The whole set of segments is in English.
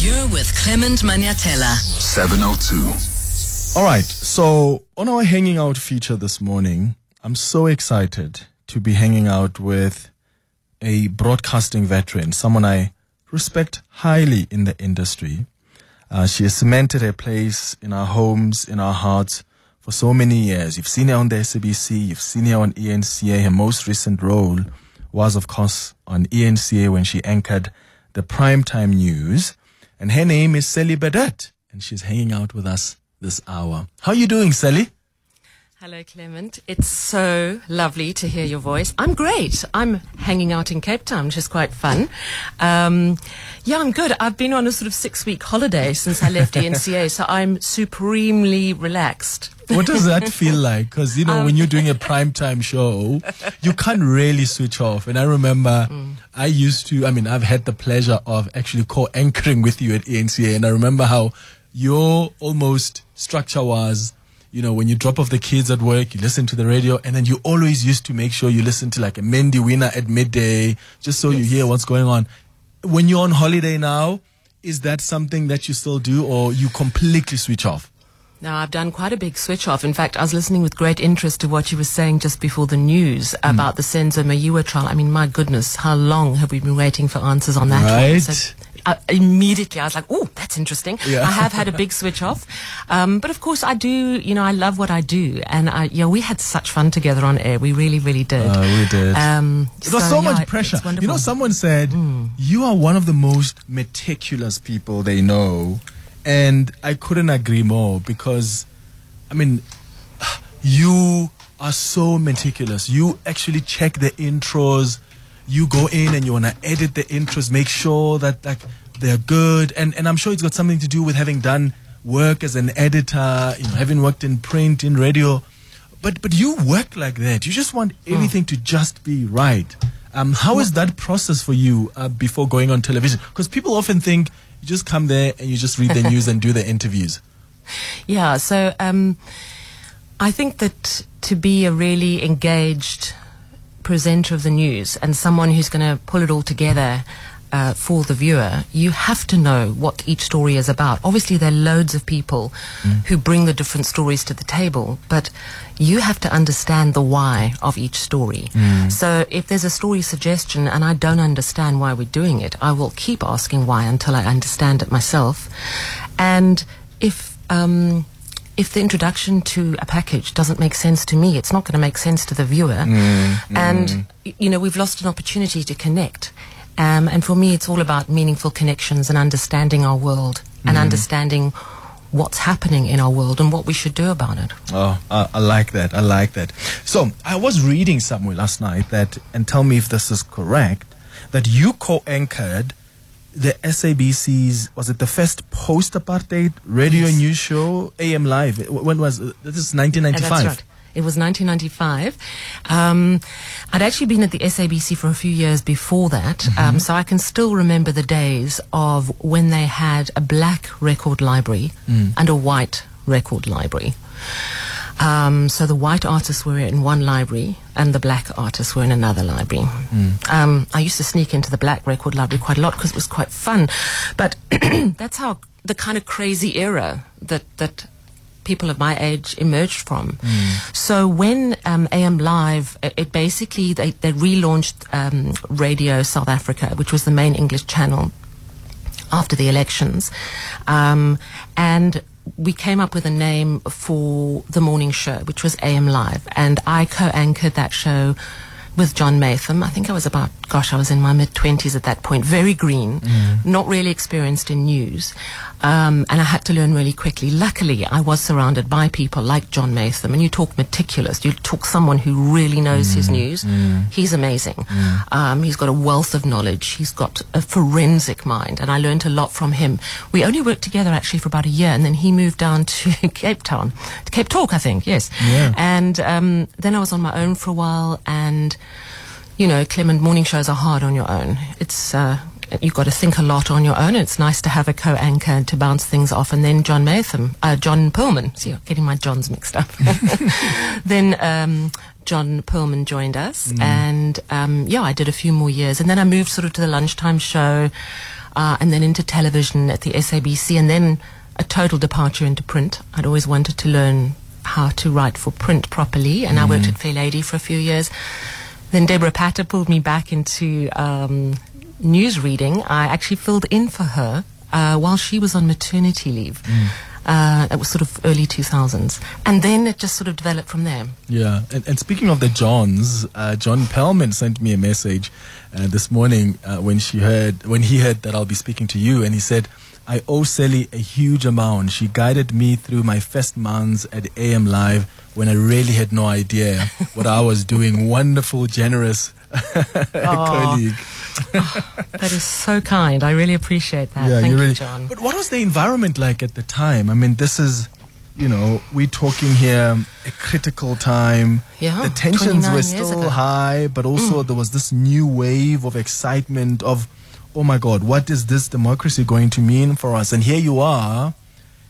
You're with Clement Manyathela. 702. All right. So on our hanging out feature this morning, I'm so excited to be hanging out with a broadcasting veteran, someone I respect highly in the industry. Uh, she has cemented her place in our homes, in our hearts for so many years. You've seen her on the SABC, you've seen her on ENCA. Her most recent role was, of course, on ENCA when she anchored the primetime news. And her name is Sally Burdett, and she's hanging out with us this hour. How are you doing, Sally? Hello, Clement. It's so lovely to hear your voice. I'm great. I'm hanging out in Cape Town, which is quite fun. Um, yeah, I'm good. I've been on a sort of six week holiday since I left ENCA, so I'm supremely relaxed. What does that feel like? Because, you know, when you're doing a primetime show, you can't really switch off. And I remember I used to, I mean, I've had the pleasure of actually co anchoring with you at ENCA. And I remember how your almost structure was you know, when you drop off the kids at work, you listen to the radio, and then you always used to make sure you listen to like a Mandy Wiener at midday, just so you hear what's going on. When you're on holiday now, is that something that you still do, or you completely switch off? Now, I've done quite a big switch off. In fact, I was listening with great interest to what you were saying just before the news hmm. about the Senzo Meyiwa trial. I mean, my goodness, how long have we been waiting for answers on that? one? Right. So, uh, immediately, I was like, "Oh, that's interesting." Yeah. I have had a big switch off, um, but of course, I do. You know, I love what I do, and I, yeah, we had such fun together on air. We really, really did. Uh, we did. Um, It was so, yeah, much pressure. You know. Someone said you are one of the most meticulous people they know, and I couldn't agree more because, I mean, you are so meticulous. You actually check the intros. You go in and you wanna edit the intros, make sure that like they're good, and and I'm sure it's got something to do with having done work as an editor, you know, having worked in print, in radio. But but you work like that. You just want everything to just be right. Um, how is that process for you uh, before going on television? Because people often think you just come there and you just read the news and do the interviews. Yeah, so um, I think that to be a really engaged presenter of the news and someone who's going to pull it all together uh, for the viewer, you have to know what each story is about. Obviously, there are loads of people who bring the different stories to the table, but you have to understand the why of each story. So, if there's a story suggestion and I don't understand why we're doing it, I will keep asking why until I understand it myself. And if um, if the introduction to a package doesn't make sense to me, it's not going to make sense to the viewer. And, y- you know, we've lost an opportunity to connect. Um, and for me, it's all about meaningful connections and understanding our world and understanding what's happening in our world and what we should do about it. Oh, I, I like that. I like that. So I was reading somewhere last night that, and tell me if this is correct, that you co-anchored the SABC's was it the first post-apartheid radio Yes. news show AM Live? When was this? Is 1995. It was 1995. Um, I'd actually been at the SABC for a few years before that, um, so I can still remember the days of when they had a black record library and a white record library. Um, so the white artists were in one library and the black artists were in another library. Um, I used to sneak into the black record library quite a lot because it was quite fun. But that's how the kind of crazy era that, that people of my age emerged from. So when um, AM Live, it, it basically, they, they relaunched um, Radio South Africa, which was the main English channel after the elections. Um, and we came up with a name for the morning show, which was AM Live. And I co anchored that show with John Maytham. I think I was about, gosh, I was in my mid 20s at that point, very green, not really experienced in news. Um, and I had to learn really quickly. Luckily, I was surrounded by people like John Maytham, and you talk meticulous. You talk someone who really knows his news. He's amazing. Um, he's got a wealth of knowledge. He's got a forensic mind, and I learned a lot from him. We only worked together actually for about a year, and then he moved down to Cape Town, to Cape Talk, I think. Yes. Yeah. And um, then I was on my own for a while, and you know, Clement, morning shows are hard on your own. It's uh, you've got to think a lot on your own. It's nice to have a co-anchor to bounce things off, and then John Maytham, uh, John Perlman. See, I'm getting my Johns mixed up. then um, John Perlman joined us, and um, yeah, I did a few more years, and then I moved sort of to the lunchtime show. uh, and then into television at the SABC, and then a total departure into print. I'd always wanted to learn how to write for print properly, and I worked at Fair Lady for a few years. Then Debora Patta pulled me back into um, news reading. I actually filled in for her uh, while she was on maternity leave. Uh, it was sort of early 2000s. And then it just sort of developed from there. Yeah, and, and speaking of the Johns, uh, John Perlman sent me a message uh, this morning uh, when she heard when he heard that I'll be speaking to you, and he said, "I owe Sally a huge amount. She guided me through my first months at AM Live when I really had no idea what I was doing. Wonderful, generous colleague." That is so kind. I really appreciate that. Thank you, John. But what was the environment like at the time? I mean, this is, you know, we're talking here a critical time. Yeah, the tensions were still. Mm. high, but also there was this new wave of excitement of, oh my God, what is this democracy going to mean for us? And here you are,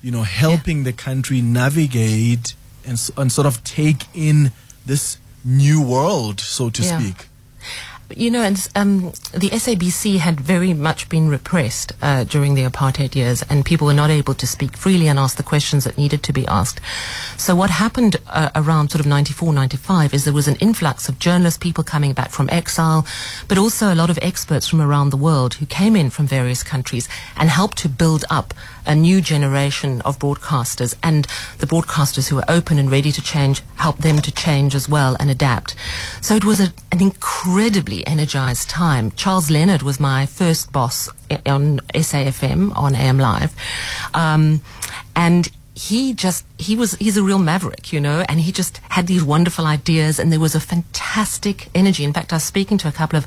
you know, helping the country navigate and, and sort of take in this new world, so to Yeah. speak. You know, and um, the SABC had very much been repressed uh, during the apartheid years, and people were not able to speak freely and ask the questions that needed to be asked. So, what happened uh, around sort of 94, 95 is there was an influx of journalists, people coming back from exile, but also a lot of experts from around the world who came in from various countries and helped to build up a new generation of broadcasters. And the broadcasters who were open and ready to change helped them to change as well and adapt. So it was a, an incredibly energized time. Charles Leonard was my first boss on SAFM on AM Live. Um, and he just he was he's a real maverick you know and he just had these wonderful ideas and there was a fantastic energy in fact i was speaking to a couple of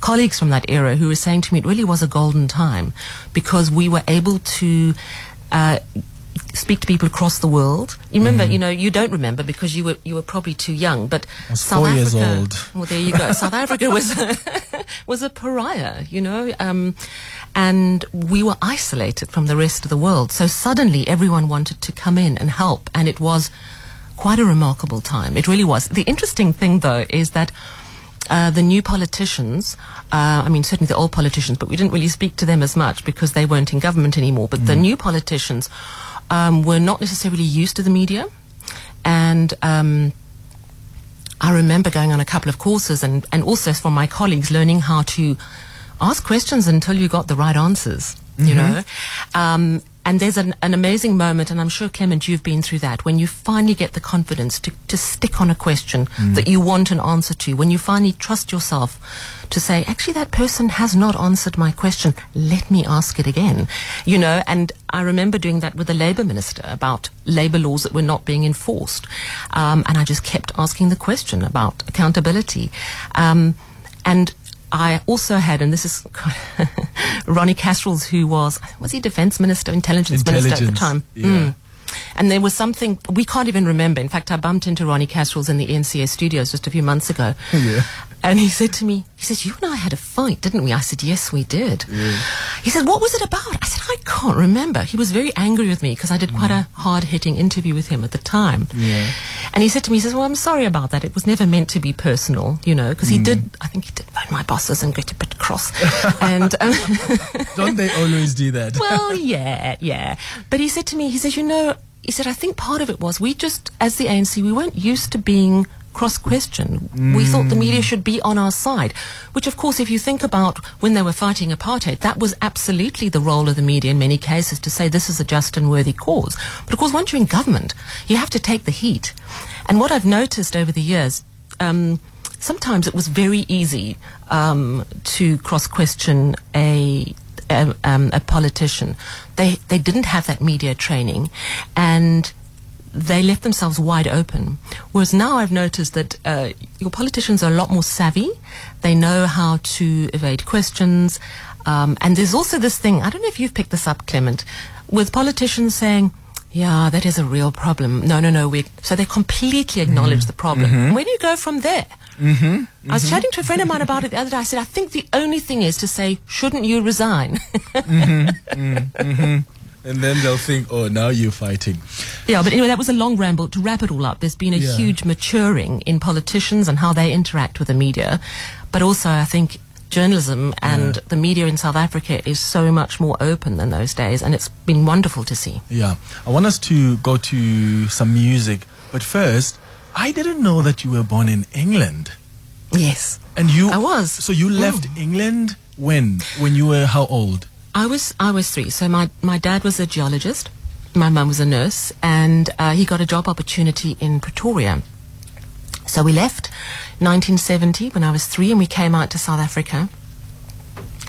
colleagues from that era who were saying to me it really was a golden time because we were able to uh, speak to people across the world. You remember, you know, you don't remember because you were you were probably too young. But South four Africa, years old. well, there you go. South Africa was was a pariah, you know, um, and we were isolated from the rest of the world. So suddenly, everyone wanted to come in and help, and it was quite a remarkable time. It really was. The interesting thing, though, is that. Uh, the new politicians, uh, I mean, certainly the old politicians, but we didn't really speak to them as much because they weren't in government anymore. But the new politicians um, were not necessarily used to the media. And um, I remember going on a couple of courses and, and also from my colleagues learning how to ask questions until you got the right answers, you know. Um, and there's an, an amazing moment, and I'm sure, Clement, you've been through that, when you finally get the confidence to, to stick on a question that you want an answer to, when you finally trust yourself to say, actually, that person has not answered my question. Let me ask it again. You know, and I remember doing that with the Labour Minister about labour laws that were not being enforced. Um, and I just kept asking the question about accountability. Um, and I also had, and this is Ronnie Kasrils, who was, was he Defence Minister, Intelligence, Minister at the time? yeah. Mm. And there was something we can't even remember. In fact, I bumped into Ronnie Kasrils in the NCA studios just a few months ago. Yeah. And he said to me, he says, you and I had a fight, didn't we? I said, yes, we did. He said, what was it about? I said, I can't remember. He was very angry with me because I did quite a hard hitting interview with him at the time. Yeah. And he said to me, he says, well, I'm sorry about that. It was never meant to be personal, you know, because he did, I think he did phone my bosses and get a bit cross. and, um, Don't they always do that? well, yeah, yeah. But he said to me, he says, you know, he said, I think part of it was we just, as the ANC, we weren't used to being cross questioned. We thought the media should be on our side, which, of course, if you think about when they were fighting apartheid, that was absolutely the role of the media in many cases to say this is a just and worthy cause. But of course, once you're in government, you have to take the heat. And what I've noticed over the years, um, sometimes it was very easy um, to cross question a a, um, a politician. They they didn't have that media training, and they left themselves wide open. Whereas now I've noticed that uh, your politicians are a lot more savvy. They know how to evade questions, um, and there's also this thing. I don't know if you've picked this up, Clement, with politicians saying. Yeah, that is a real problem. No, no, no. We so they completely mm-hmm. acknowledge the problem. Mm-hmm. Where do you go from there? Mm-hmm. I was chatting to a friend of mine about it the other day. I said, I think the only thing is to say, shouldn't you resign? And then they'll think, oh, now you're fighting. yeah, but anyway, that was a long ramble. To wrap it all up, there's been a Yeah. huge maturing in politicians and how they interact with the media. But also, I think journalism and the media in South Africa is so much more open than those days, and it's been wonderful to see. Yeah. I want us to go to some music, but first, I didn't know that you were born in England. Yes. And you I was. So you left mm. England when? When you were how old? I was I was three. So my my dad was a geologist, my mum was a nurse, and uh, he got a job opportunity in Pretoria. So we left 1970 when I was three, and we came out to South Africa.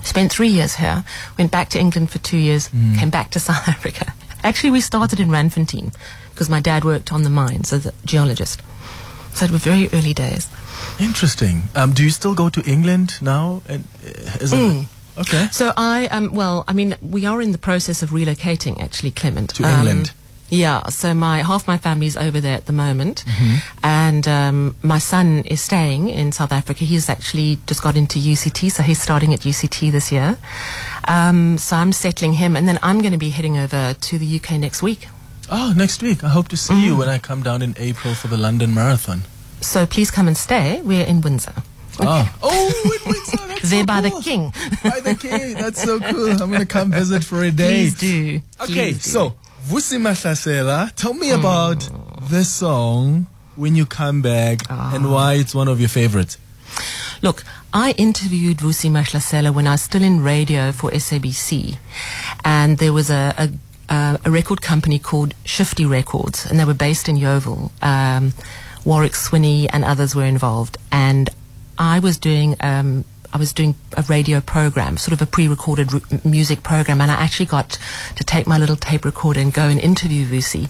Spent three years here. Went back to England for two years. Came back to South Africa. Actually, we started in Randfontein because my dad worked on the mines as a geologist. So it was very early days. Interesting. Um, do you still go to England now? And uh, is it Mm. Okay? So I um well, I mean, we are in the process of relocating actually, Clement. To Um, England? Yeah, so my half my family's over there at the moment, Mm-hmm. and um, my son is staying in South Africa. He's actually just got into UCT, so he's starting at UCT this year. Um, so I'm settling him, and then I'm going to be heading over to the UK next week. Oh, next week. I hope to see Mm. you when I come down in April for the London Marathon. So please come and stay. We're in Windsor. Oh, oh, wait, wait, so that's There so by the king. By the king. That's so cool. I'm going to come visit for a day. Please do. Okay, Please do. so Vusi Mahlasela, tell me about this song when you come back Ah. and why it's one of your favorites. Look, I interviewed Vusi Mahlasela when I was still in radio for SABC, and there was a, a, a, a record company called Shifty Records, and they were based in Yeoville. Um, Warrick Sony and others were involved, and I was doing. Um, I was doing a radio program, sort of a pre-recorded r- music program, and I actually got to take my little tape recorder and go and interview Vusi.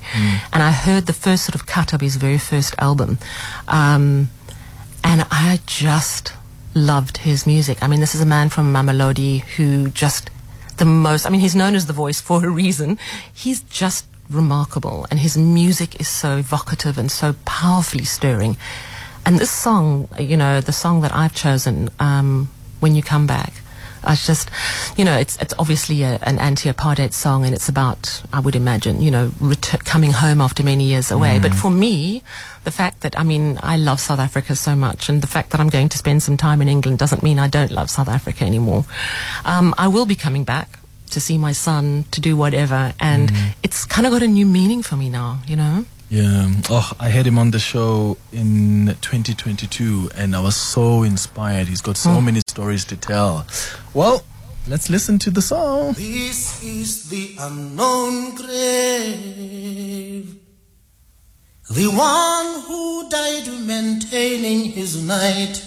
And I heard the first sort of cut of his very first album. Um, and I just loved his music. I mean, this is a man from Mamelodi who just the most. I mean, he's known as the voice for a reason. He's just remarkable, and his music is so evocative and so powerfully stirring. And this song, you know, the song that I've chosen, um, "When You Come Back." I just, you know, it's it's obviously a, an anti-apartheid song, and it's about, I would imagine, you know, ret- coming home after many years away. But for me, the fact that I mean, I love South Africa so much, and the fact that I'm going to spend some time in England doesn't mean I don't love South Africa anymore. Um, I will be coming back to see my son, to do whatever, and it's kind of got a new meaning for me now, you know. Yeah. Oh, I had him on the show in 2022 and I was so inspired. He's got so hmm. many stories to tell. Well, let's listen to the song. This is the unknown grave. The one who died maintaining his night.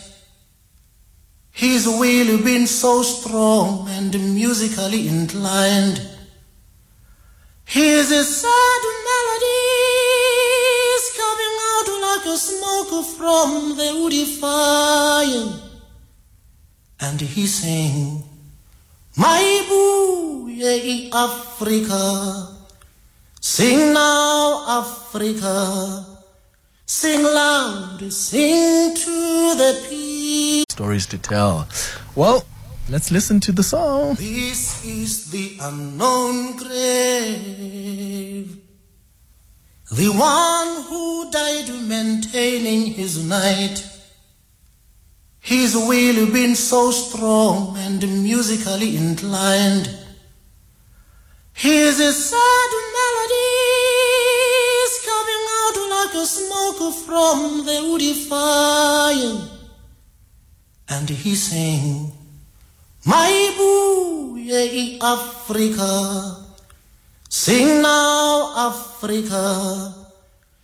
His will been so strong and musically inclined. His sad melodies coming a smoke from the woody fire. And he sang. My boo, ye Africa, sing now, Africa, sing loud, sing to the people. Stories to tell. Well, let's listen to the song. This is the unknown grave. The one who died maintaining his night. His will been so strong and musically inclined. His sad melodies coming out like a smoke from the woody fire. And he sang, My boo, ye Africa, sing now, Africa,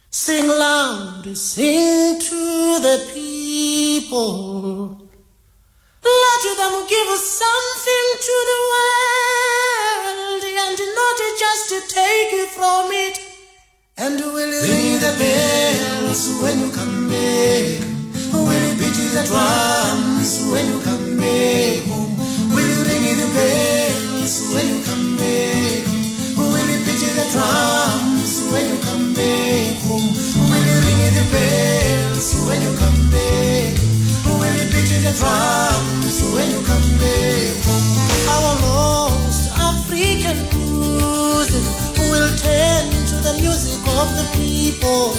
sing loud, sing to the people. Let them give us something to the world and not just to take it from it. And we'll ring the bells when you come back. We'll beat the drums drums when you come back home. We'll ring the bells when you come back. We'll beat the drums when you come back home. Our lost African music will turn to the music of the people.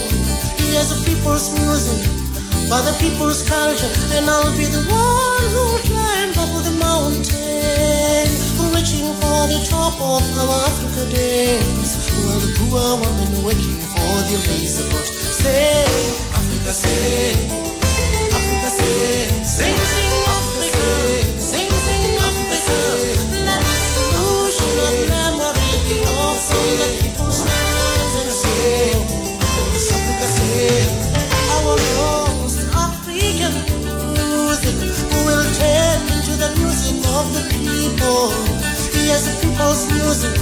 Here's the people's music by the people's culture, and I'll be the one who climbs up the mountain, reaching for the top of our Africa days. While the poor woman waiting for the razor but say, Africa say, Africa sing, sing, Africa, sing, sing, Africa. Let the of memory Africa our African music will turn into the music of the people. Yes, the people's music,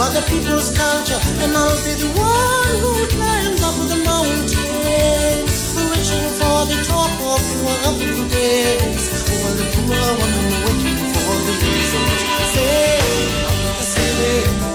but the people's culture. And I'll be the one who climbs up the mountain, reaching for the top of the days. While the poor woman waiting for the reason. Say, say,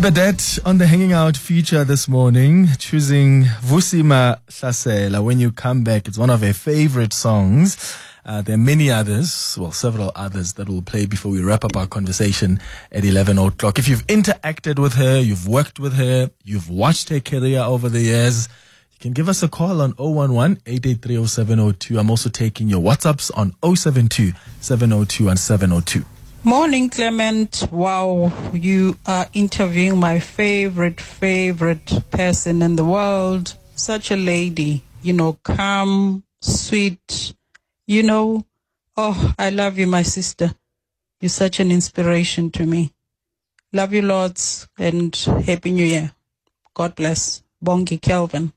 Burdett on the Hanging Out feature this morning, choosing Vusi Mahlasela, When You Come Back. It's one of her favorite songs. Uh, there are many others, well, several others that will play before we wrap up our conversation at 11 o'clock. If you've interacted with her, you've worked with her, you've watched her career over the years, you can give us a call on 011 883 0702. I'm also taking your WhatsApps on 072 702 and 702. Morning, Clement. Wow, you are interviewing my favorite, favorite person in the world. Such a lady, you know, calm, sweet, you know. Oh, I love you, my sister. You're such an inspiration to me. Love you lots and Happy New Year. God bless. Bongi Kelvin.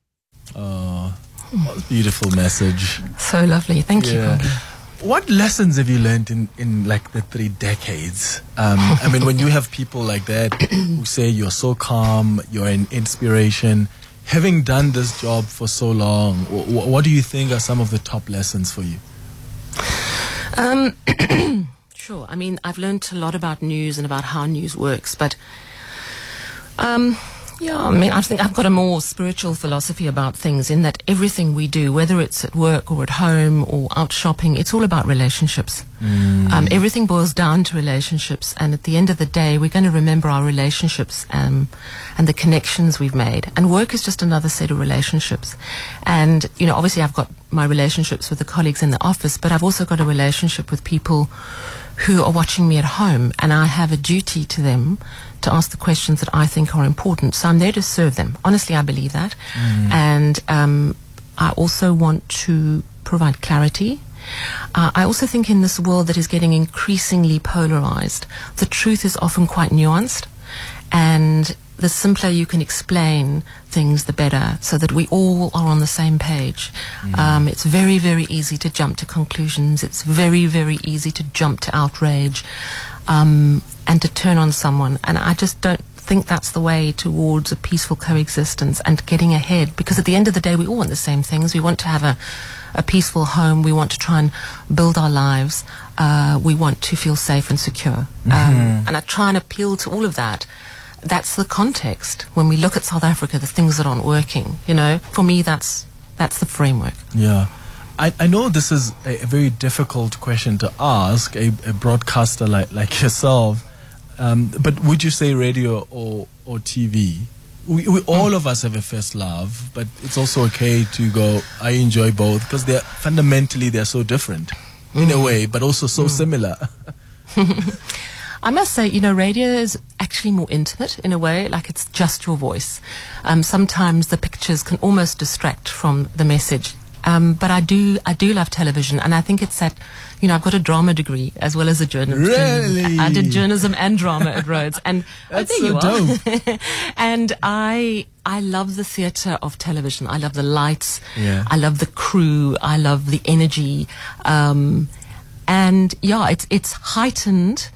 Oh, what a beautiful message. So lovely. Thank you. Bongi. What lessons have you learned in, in like the three decades? Um, I mean, when you have people like that who say you're so calm, you're an inspiration, having done this job for so long, wh- what do you think are some of the top lessons for you? Um, sure. I mean, I've learned a lot about news and about how news works, but um, yeah, I mean, I think I've got a more spiritual philosophy about things in that everything we do, whether it's at work or at home or out shopping, it's all about relationships. Um, everything boils down to relationships, and at the end of the day, we're going to remember our relationships um, and the connections we've made. And work is just another set of relationships. And you know, obviously, I've got my relationships with the colleagues in the office, but I've also got a relationship with people who are watching me at home, and I have a duty to them to ask the questions that I think are important. So I'm there to serve them. Honestly, I believe that. And um, I also want to provide clarity. Uh, I also think in this world that is getting increasingly polarized, the truth is often quite nuanced. And the simpler you can explain things, the better, so that we all are on the same page. Um, it's very, very easy to jump to conclusions. It's very, very easy to jump to outrage um, and to turn on someone. And I just don't think that's the way towards a peaceful coexistence and getting ahead. Because at the end of the day, we all want the same things. We want to have a, a peaceful home. We want to try and build our lives. Uh, we want to feel safe and secure. Um, and I try and appeal to all of that that's the context. When we look at South Africa, the things that aren't working, you know, for me, that's, that's the framework. Yeah. I, I know this is a, a very difficult question to ask a, a broadcaster like, like yourself, um, but would you say radio or, or TV? We, we, all of us have a first love, but it's also okay to go, I enjoy both because they're fundamentally they're so different in a way, but also so similar. I must say, you know, radio is actually more intimate in a way, like it's just your voice. Um, sometimes the pictures can almost distract from the message. Um, but I do, I do love television, and I think it's that, you know, I've got a drama degree as well as a journalism. Really? I did journalism and drama at Rhodes, and oh, there so you are. and I, I love the theatre of television. I love the lights. Yeah. I love the crew. I love the energy. Um, and yeah, it's it's heightened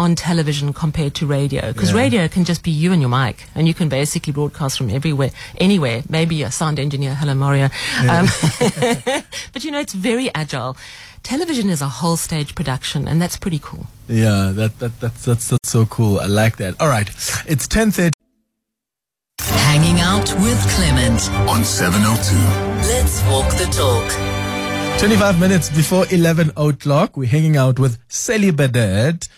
on television compared to radio because Yeah. radio can just be you and your mic, and you can basically broadcast from everywhere, anywhere. Maybe a sound engineer, hello Mario, um, but you know it's very agile. Television is a whole stage production, and that's pretty cool. Yeah, that, that that's, that's that's so cool. I like that. All right, it's ten thirty. Hanging out with Clement. on 702. Let's walk the talk. 25 minutes before 11 o'clock, we're hanging out with Sally Burdett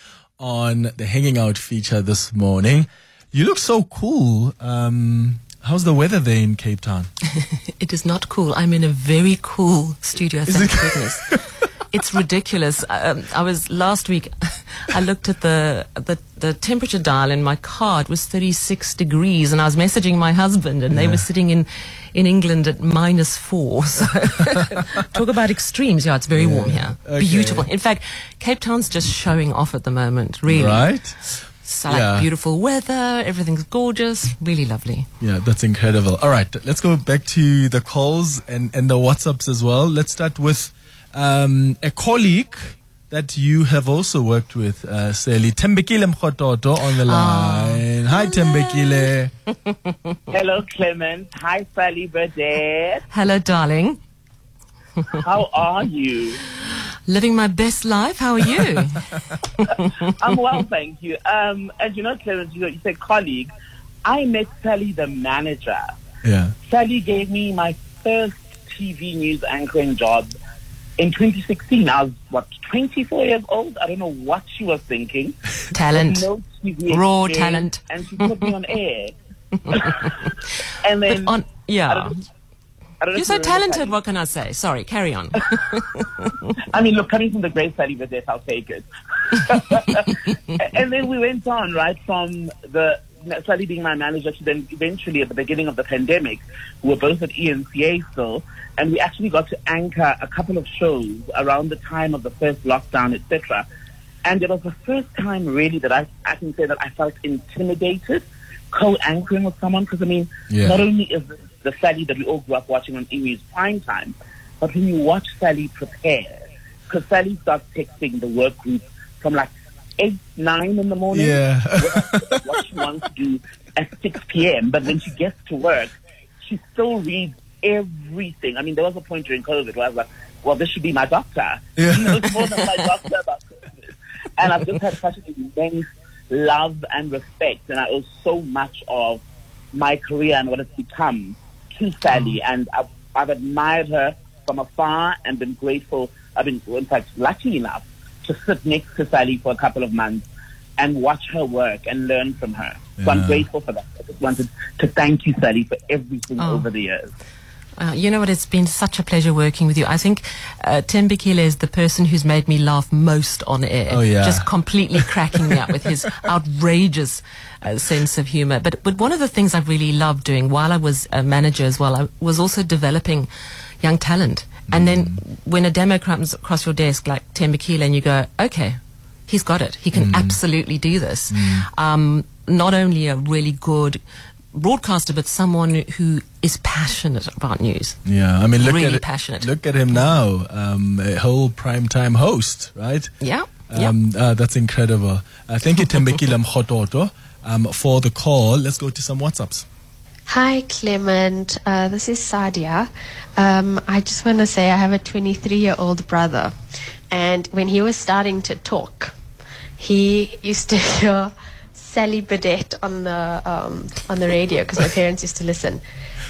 on the Hanging Out feature this morning. You look so cool. Um, how's the weather there in Cape Town? It is not cool. I'm in a very cool studio. Thank goodness. It's ridiculous. Um, I was last week. I looked at the, the the temperature dial in my car. It was 36 degrees, and I was messaging my husband, and they were sitting in in England at minus four. So talk about extremes. Yeah, it's very warm here. Okay. Beautiful. In fact, Cape Town's just showing off at the moment. Really, Right? So, like, Yeah. beautiful weather. Everything's gorgeous. Really lovely. Yeah, that's incredible. All right, let's go back to the calls and, and the WhatsApps as well. Let's start with um, a colleague that you have also worked with, uh, Sally. Thembekile Mrototo on the line. Hi, Thembekile. Hello, Clement. Hi, Sally Burdett. Hello, darling. How are you? Living my best life. How are you? I'm well, thank you. Um, and you know, Clement, you, you said colleague. I met Sally, the manager. Yeah. Sally gave me my first TV news anchoring job in 2016. I was, what, 24 years old? I don't know what she was thinking. talent. No Raw talent. And she put me on air. and then, On, I yeah. don't I don't You're so talented. What can I say? Sorry, carry on. I mean, look, coming from the great Sally Burdett, I'll take it. and then we went on, right, from the Sally being my manager to then eventually at the beginning of the pandemic, we were both at ENCA still, and we actually got to anchor a couple of shows around the time of the first lockdown, etc. And it was the first time really that I, I can say that I felt intimidated co-anchoring with someone because I mean, Yeah. not only is this the Sally that we all grew up watching on Iwi's prime time, but when you watch Sally prepare, because Sally starts texting the work group from like 8, 9 in the morning. Yeah. what she wants to do at 6 p.m. But when she gets to work, she still reads everything. I mean, there was a point during COVID where I was like, well, this should be my doctor. Yeah. You know, it's more than my doctor about COVID. And I've just had such an immense love and respect, and I owe so much of my career and what it's become to Sally. Mm. And I've, I've admired her from afar and been grateful. I've been, in fact, lucky enough to sit next to Sally for a couple of months and watch her work and learn from her. So I'm grateful for that. I just wanted to thank you, Sally, for everything Oh. over the years. Uh, you know what? It's been such a pleasure working with you. I think uh, Thembekile is the person who's made me laugh most on air. Oh, yeah. Just completely cracking me up with his outrageous uh, sense of humor. But but one of the things I really loved doing while I was a manager as well, I was also developing young talent. And then when a demo comes across your desk like Thembekile and you go, okay, he's got it. He can absolutely do this. Um, not only a really good broadcaster, but someone who is passionate about news. Yeah, I mean, look Really at passionate. Look at him now, um, a whole primetime host, right? Yeah. yeah. Um, uh, that's incredible. Uh, thank you, Thembekile Mrototo, um, for the call. Let's go to some WhatsApps. Hi, Clement. Uh, this is Sadia. Um, I just want to say I have a 23 year old brother. And when he was starting to talk, he used to hear Sally Bidet on the um, on the radio because my parents used to listen,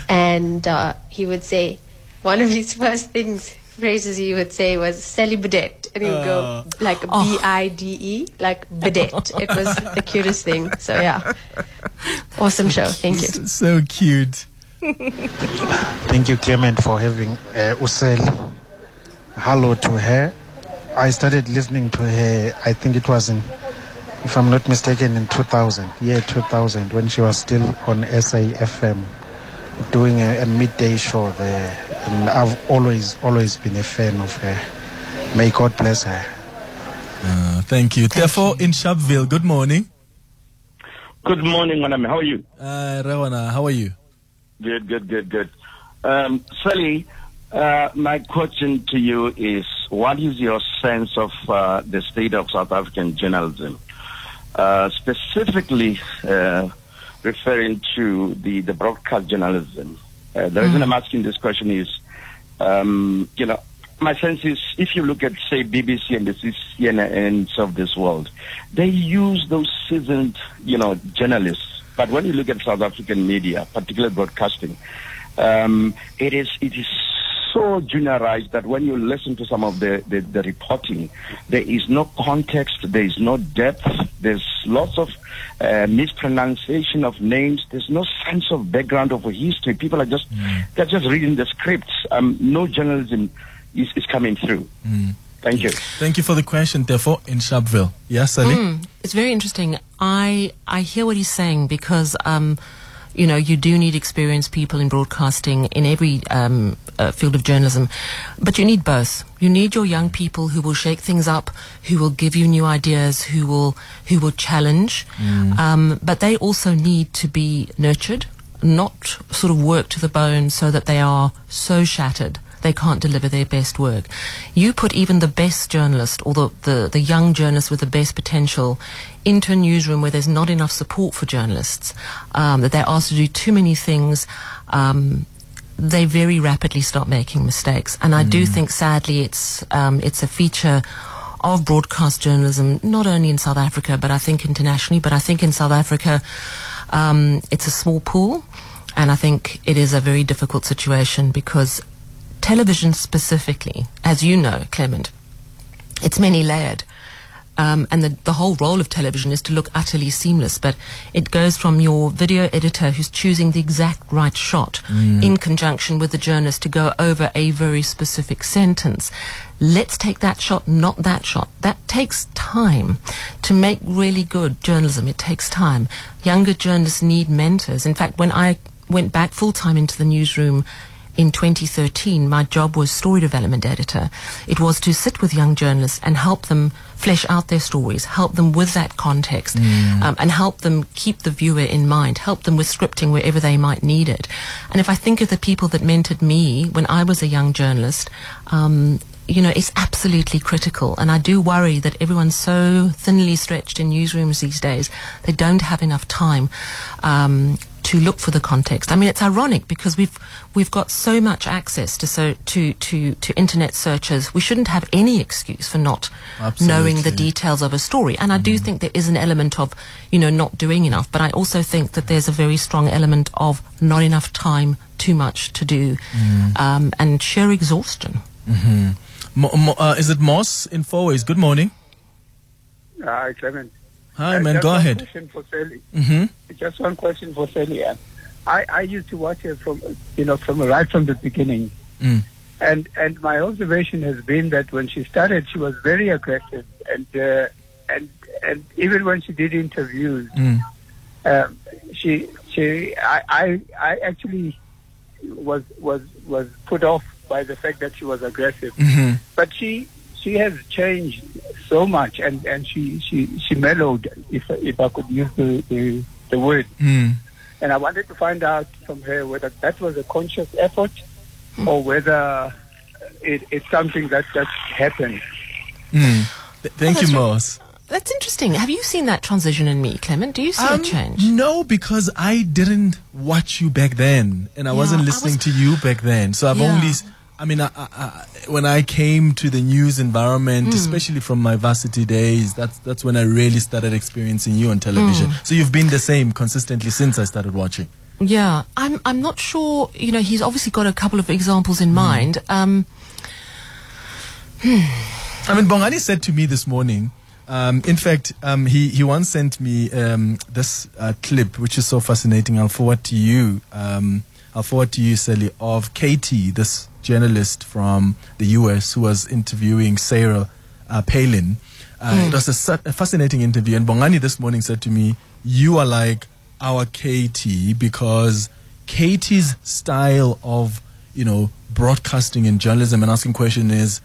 and uh, he would say one of his first things phrases he would say was Sally Bidet, and he would go like B I D E, like bidet. It was the cutest thing. So yeah, awesome show. Thank you. So cute. Thank you, Clement, for having uh, Usel. Hello to her. I started listening to her, I think it was in, if I'm not mistaken, in 2000, year 2000, when she was still on SAFM doing a, a midday show there. And I've always, always been a fan of her. May God bless her. Uh, thank you. Therefore, in Sharpeville, good morning. Good morning, Maname. How are you? Uh, Rawana, how are you? Good, good, good, good. Um, Sally, uh, my question to you is what is your sense of uh, the state of South African journalism? Uh, specifically, uh, referring to the, the broadcast journalism. Uh, the reason I'm asking this question is, um, you know, my sense is if you look at, say, BBC and the CNNs of this world, they use those seasoned, you know, journalists. But when you look at South African media, particularly broadcasting, um, it is it is so juniorized that when you listen to some of the, the, the reporting, there is no context, there is no depth, there's lots of uh, mispronunciation of names, there's no sense of background of history. People are just they're just reading the scripts. Um, no journalism is, is coming through. Thank you. Thank you for the question, therefore, in Sharpeville. Yes, Sally? Mm, it's very interesting. I I hear what he's saying because um, you know you do need experienced people in broadcasting in every um, uh, field of journalism, but you need both. You need your young people who will shake things up, who will give you new ideas, who will who will challenge, um, but they also need to be nurtured, not sort of worked to the bone so that they are so shattered they can't deliver their best work. You put even the best journalist or the, the, the young journalist with the best potential into a newsroom where there's not enough support for journalists, um, that they're asked to do too many things. Um, they very rapidly start making mistakes, and I do think, sadly, it's um, it's a feature of broadcast journalism, not only in South Africa, but I think internationally. But I think in South Africa, um, it's a small pool, and I think it is a very difficult situation because television specifically, as you know, Clement, it's many layered. Um, and the, the whole role of television is to look utterly seamless, but it goes from your video editor who's choosing the exact right shot in conjunction with the journalist to go over a very specific sentence. Let's take that shot, not that shot. That takes time to make really good journalism. It takes time. Younger journalists need mentors. In fact, when I went back full time into the newsroom in 2013, my job was story development editor. It was to sit with young journalists and help them flesh out their stories, help them with that context, um, and help them keep the viewer in mind, help them with scripting wherever they might need it. And if I think of the people that mentored me when I was a young journalist, um, you know, it's absolutely critical. And I do worry that everyone's so thinly stretched in newsrooms these days, they don't have enough time um, to look for the context. I mean, it's ironic because we've we've got so much access to so to to to internet searches. We shouldn't have any excuse for not knowing the details of a story. And I do think there is an element of you know not doing enough, but I also think that there's a very strong element of not enough time, too much to do, um, and sheer exhaustion. Mo, Mo, uh, is it Moss in Fourways? Good morning. Hi, Clement. Hi, man. Go ahead. Question for Sally. hmm Just one question for Sally. I, I used to watch her from, you know, from right from the beginning. Mm. And and my observation has been that when she started, she was very aggressive, and uh, and and even when she did interviews, Mm. um, she she I, I I actually was was was put off by the fact that she was aggressive. Mhm. But she she has changed so much, and, and she, she, she mellowed, if if I could use the, the, the word. Mm. And I wanted to find out from her whether that was a conscious effort or whether it, it's something that just happened. Mm. Th- thank you, that's. Moss. That's interesting. Have you seen that transition in me, Clement? Do you see Um, a change? No, because I didn't watch you back then, and I wasn't I listening was- to you back then. So I've Yeah. only, s- I mean, I, I, when I came to the news environment, Mm. especially from my varsity days, that's that's when I really started experiencing you on television. Mm. So you've been the same consistently since I started watching. Yeah, I'm. I'm not sure. You know, he's obviously got a couple of examples Hmm. in mind. Um, I mean, Bongani said to me this morning. Um, in fact, um, he he once sent me um, this uh, clip, which is so fascinating. I'll forward to you. Um, I'll forward to you, Sally, of Katie, this journalist from the U.S. who was interviewing Sarah uh, Palin. Uh, Mm. It was a, a fascinating interview, and Bongani this morning said to me, "You are like our Katie because Katie's style of you know broadcasting and journalism and asking questions is."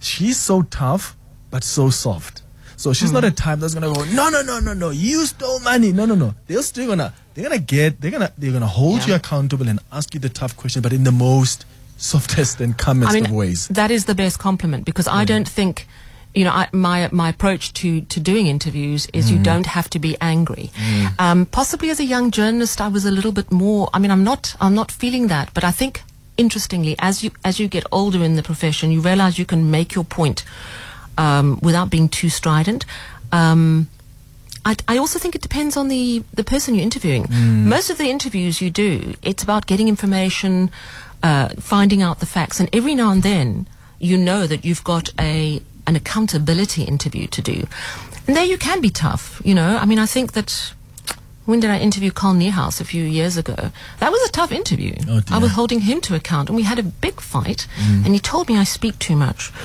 she's so tough but so soft. So she's not a type that's gonna go, no, no, no, no, no, you stole money. No, no, no. They're still gonna they're gonna get they're gonna they're gonna hold you accountable and ask you the tough question, but in the most softest and calmest I mean, of ways. that is the best compliment because I don't think, you know, I, my my approach to to doing interviews is you Mm. don't have to be angry. Mm. Um, possibly as a young journalist, I was a little bit more. I mean, I'm not I'm not feeling that, but I think interestingly, as you as you get older in the profession, you realize you can make your point um, without being too strident. Um, I, I also think it depends on the, the person you're interviewing. Mm. Most of the interviews you do, it's about getting information, uh, finding out the facts, and every now and then you know that you've got a an accountability interview to do. And there you can be tough, you know. I mean, I think that when did I interview Carl Niehaus a few years ago? That was a tough interview. Oh, I was holding him to account, and we had a big fight. Mm. And he told me I speak too much.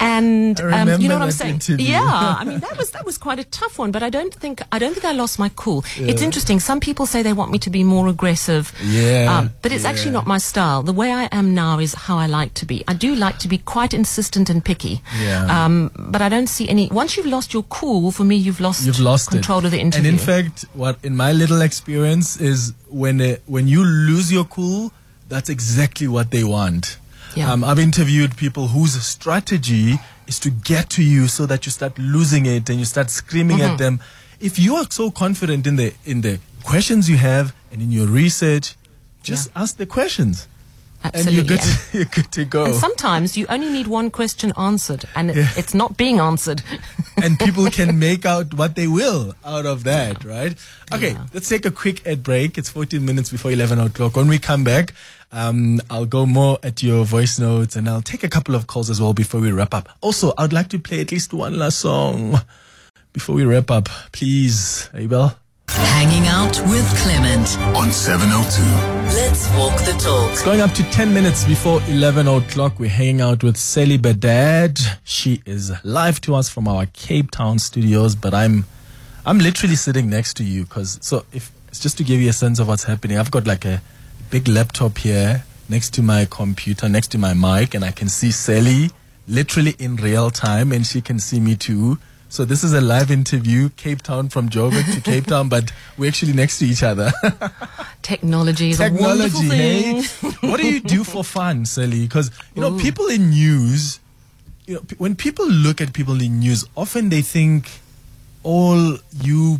and um, you know what I'm saying? interview. Yeah, I mean that was that was quite a tough one. But I don't think I don't think I lost my cool. It's interesting. Some people say they want me to be more aggressive. Yeah, um, but it's actually not my style. The way I am now is how I like to be. I do like to be quite insistent and picky. Yeah. Um, but I don't see any. Once you've lost your cool, for me, you've lost You've lost control it. of the interview. And in fact, what in my little experience is when uh, when you lose your cool, that's exactly what they want. Yeah. Um, I've interviewed people whose strategy is to get to you so that you start losing it and you start screaming Mhm. at them. If you are so confident in the in the questions you have and in your research, just ask the questions. Absolutely. And you're good, And- you're good to go. And sometimes you only need one question answered, and it, Yeah. it's not being answered. and people can make out what they will out of that, right? Okay, let's take a quick ad break. It's 14 minutes before 11 o'clock. When we come back, um, I'll go more at your voice notes and I'll take a couple of calls as well before we wrap up. Also, I'd like to play at least one last song before we wrap up. Please, Abel. Hanging out with Clement on 702. Let's walk the talk. It's going up to 10 minutes before 11 o'clock. We're hanging out with Sally Burdett. She is live to us from our Cape Town studios, but I'm, I'm literally sitting next to you because, so if it's just to give you a sense of what's happening, I've got like a big laptop here next to my computer, next to my mic, and I can see Sally literally in real time and she can see me too. So this is a live interview, Cape Town from Joburg to Cape Town, but we're actually next to each other. Technology is a wonderful Technology, thing. hey? what do you do for fun, Sally? Because you know, Ooh. people in news, you know, p- when people look at people in news, often they think all you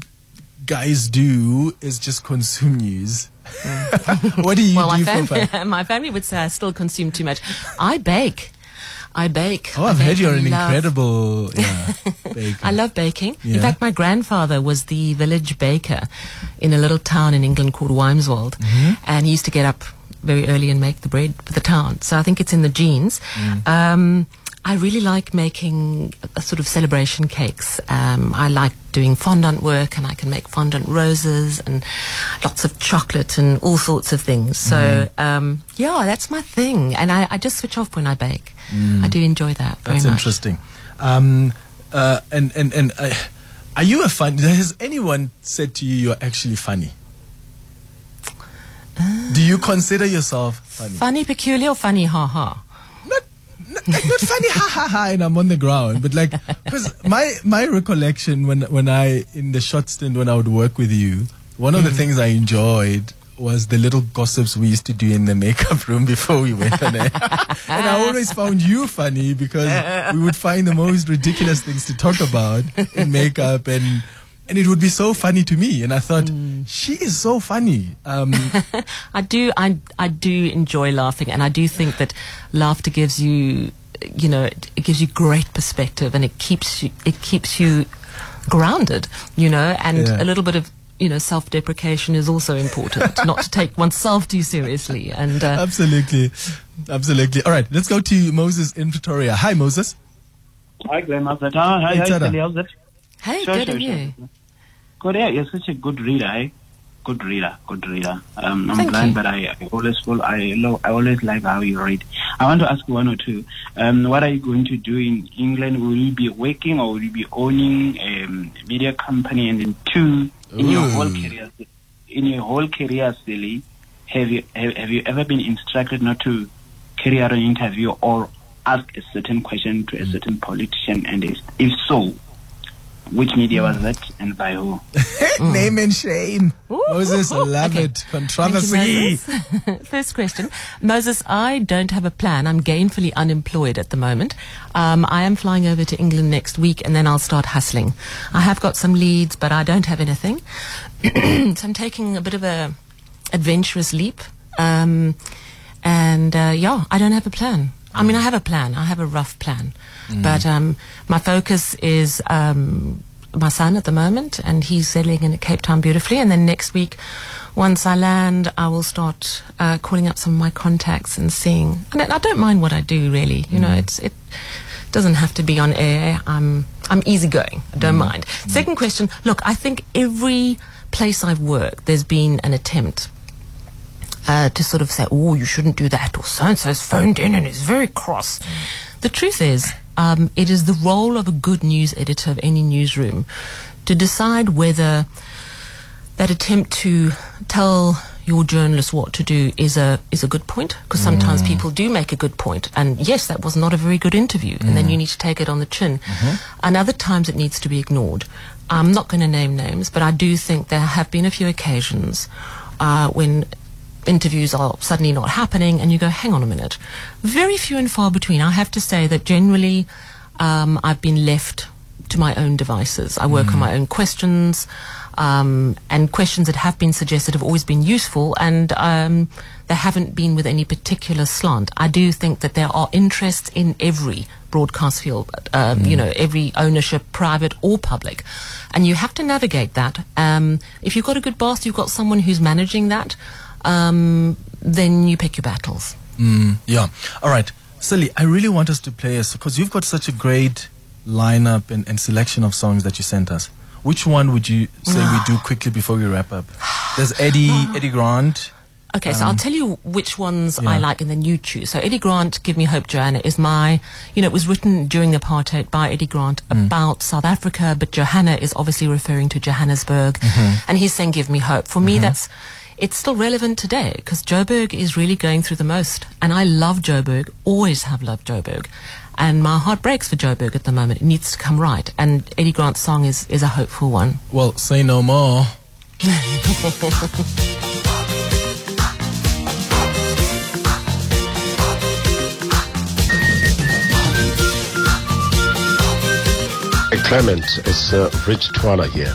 guys do is just consume news. Mm. what do you well, do my for fun? my family would say I still consume too much. I bake. I bake. Oh, I've bake heard you're an love- incredible yeah, baker. I love baking. Yeah. In fact, my grandfather was the village baker in a little town in England called Wymeswold, Mhm. and he used to get up very early and make the bread for the town. So I think it's in the genes. Mm. Um, I really like making a, sort of celebration cakes. Um, I like doing fondant work, and I can make fondant roses and lots of chocolate and all sorts of things. So Mhm. um, yeah, that's my thing, and I, I just switch off when I bake. Mm. I do enjoy that very That's much. interesting. Um, uh, and and and uh, are you a fun? Has anyone said to you you're actually funny? Do you consider yourself funny? Funny, peculiar, or funny, ha ha? Like not funny, ha ha ha, and I'm on the ground. But like, because my my recollection when when I in the short stint when I would work with you, one of the mm. things I enjoyed was the little gossips we used to do in the makeup room before we went on air. and I always found you funny because we would find the most ridiculous things to talk about in makeup and. And it would be so funny to me. And I thought, she is so funny. Um, I do, I, I do enjoy laughing, and I do think that laughter gives you, you know, it, it gives you great perspective, and it keeps you, it keeps you grounded, you know, and Yeah. a little bit of. You know, self-deprecation is also important. not to take oneself too seriously, and uh, absolutely. Absolutely. All right, let's go to Moses in Pretoria. Hi, Moses. Hi, Graham. How's it? Hi, hi, Hey, hi, Tada. How's it? hey, Sure, good sure, on sure. you. Good, yeah, you're such a good reader, eh? Good reader, good reader. Um, I'm Thank blind, you. but I, I always feel I lo- I always like how you read. I want to ask one or two. Um, what are you going to do in England? Will you be working or will you be owning a um, media company? And then two, in your whole career, in your whole career, Sally, have you have, have you ever been instructed not to carry out an interview or ask a certain question to a certain politician? And if if so, which media was that and by who? Name and shame. Ooh. Moses, I love Okay. it. Thank you, Controversy. First question. Moses, I don't have a plan. I'm gainfully unemployed at the moment. Um, I am flying over to England next week and then I'll start hustling. I have got some leads, but I don't have anything. so I'm taking a bit of a adventurous leap. Um, and uh, yeah, I don't have a plan. I mean, I have a plan. I have a rough plan, but um, my focus is um, my son at the moment, and he's settling in at Cape Town beautifully. And then next week, once I land, I will start uh, calling up some of my contacts and seeing. And I don't mind what I do, really. You know, it's it doesn't have to be on air. I'm I'm easygoing. I don't mind. Second question. Look, I think every place I've worked, there's been an attempt uh, to sort of say, oh, you shouldn't do that, or so and so's phoned in and is very cross. The truth is, um, it is the role of a good news editor of any newsroom to decide whether that attempt to tell your journalist what to do is a is a good point because sometimes people do make a good point and yes that was not a very good interview and then you need to take it on the chin. And other times it needs to be ignored. I'm not going to name names but i do think there have been a few occasions uh, when interviews are suddenly not happening and you go hang on a minute very few and far between i have to say that generally um, i've been left to my own devices. I work on my own questions, um, and questions that have been suggested have always been useful, and um, they haven't been with any particular slant. I do think that there are interests in every broadcast field, um, you know, every ownership, private or public, and you have to navigate that. Um, if you've got a good boss, you've got someone who's managing that, um, then you pick your battles. Mm, yeah. All right. Sally, I really want us to play us because you've got such a great lineup and, and selection of songs that you sent us. Which one would you say we do quickly before we wrap up? There's Eddie, Eddie Grant. Okay, so I'll tell you which ones yeah. I like and then you choose. So Eddie Grant, Give Me Hope, Joanna, is my, you know, it was written during apartheid by Eddie Grant about South Africa, but Johanna is obviously referring to Johannesburg. And he's saying, Give Me Hope. For me, that's, it's still relevant today because Joburg is really going through the most. And I love Joburg, always have loved Joburg. And my heart breaks for Joburg at the moment. It needs to come right. And Eddie Grant's song is, is a hopeful one. Well, say no more. Clement, it's uh, Rich Twala here.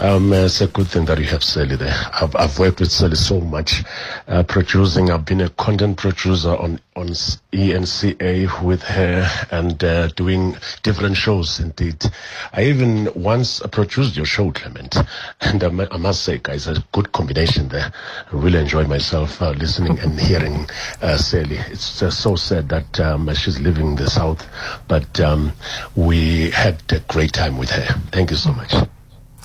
Um, it's a good thing that you have Sally there. I've, I've worked with Sally so much, uh, producing. I've been a content producer on on ENCA with her and uh, doing different shows. Indeed, I even once produced your show, Clement, and I, must say, guys, a good combination there. I really enjoy myself uh, listening and hearing uh, Sally. It's so sad that um, she's leaving the south, but um, we had a great time with her. Thank you so much.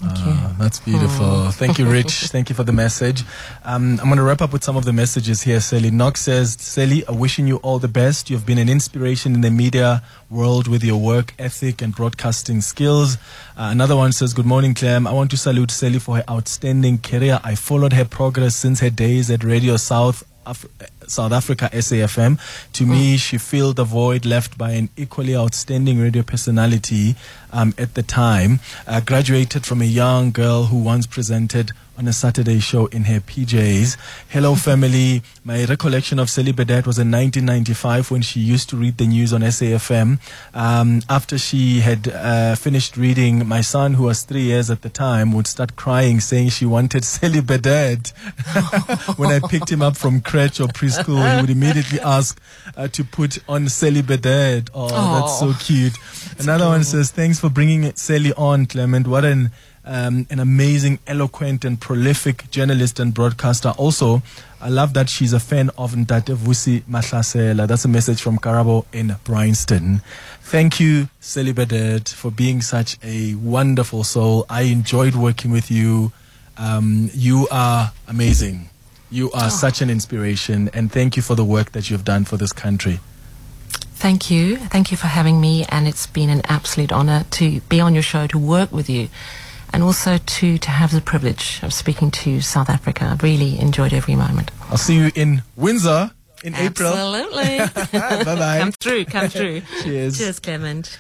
Ah, that's beautiful. Thank you, Rich. Thank you for the message. Um, I'm going to wrap up with some of the messages here. Sally Knox says, Sally, I'm wishing you all the best. You've been an inspiration in the media world with your work ethic and broadcasting skills. Uh, another one says, Good morning, Clem. I want to salute Sally for her outstanding career. I followed her progress since her days at Radio South. Af- South Africa SAFM. To me, she filled the void left by an equally outstanding radio personality um, at the time. Uh, graduated from a young girl who once presented on a Saturday show in her PJs. Hello, family. My recollection of Sally Burdett was in 1995 when she used to read the news on SAFM. Um, after she had uh, finished reading, my son, who was three years at the time, would start crying, saying she wanted Sally Burdett. when I picked him up from crèche or preschool, he would immediately ask uh, to put on Sally Burdett. Oh, that's so cute. Another one says, "Thanks for bringing Sally on, Clement. What an um, an amazing, eloquent, and prolific journalist and broadcaster. Also, I love that she's a fan of Ntate Vusi Mahlasela. That's a message from Karabo in Bryanston. Thank you, Sally for being such a wonderful soul. I enjoyed working with you. Um, you are amazing. You are such an inspiration, and thank you for the work that you've done for this country. Thank you. Thank you for having me. And it's been an absolute honor to be on your show, to work with you, and also to, to have the privilege of speaking to South Africa. I've really enjoyed every moment. I'll see you in Windsor in April. Absolutely. Bye bye. Come through, come through. Cheers. Cheers, Clement.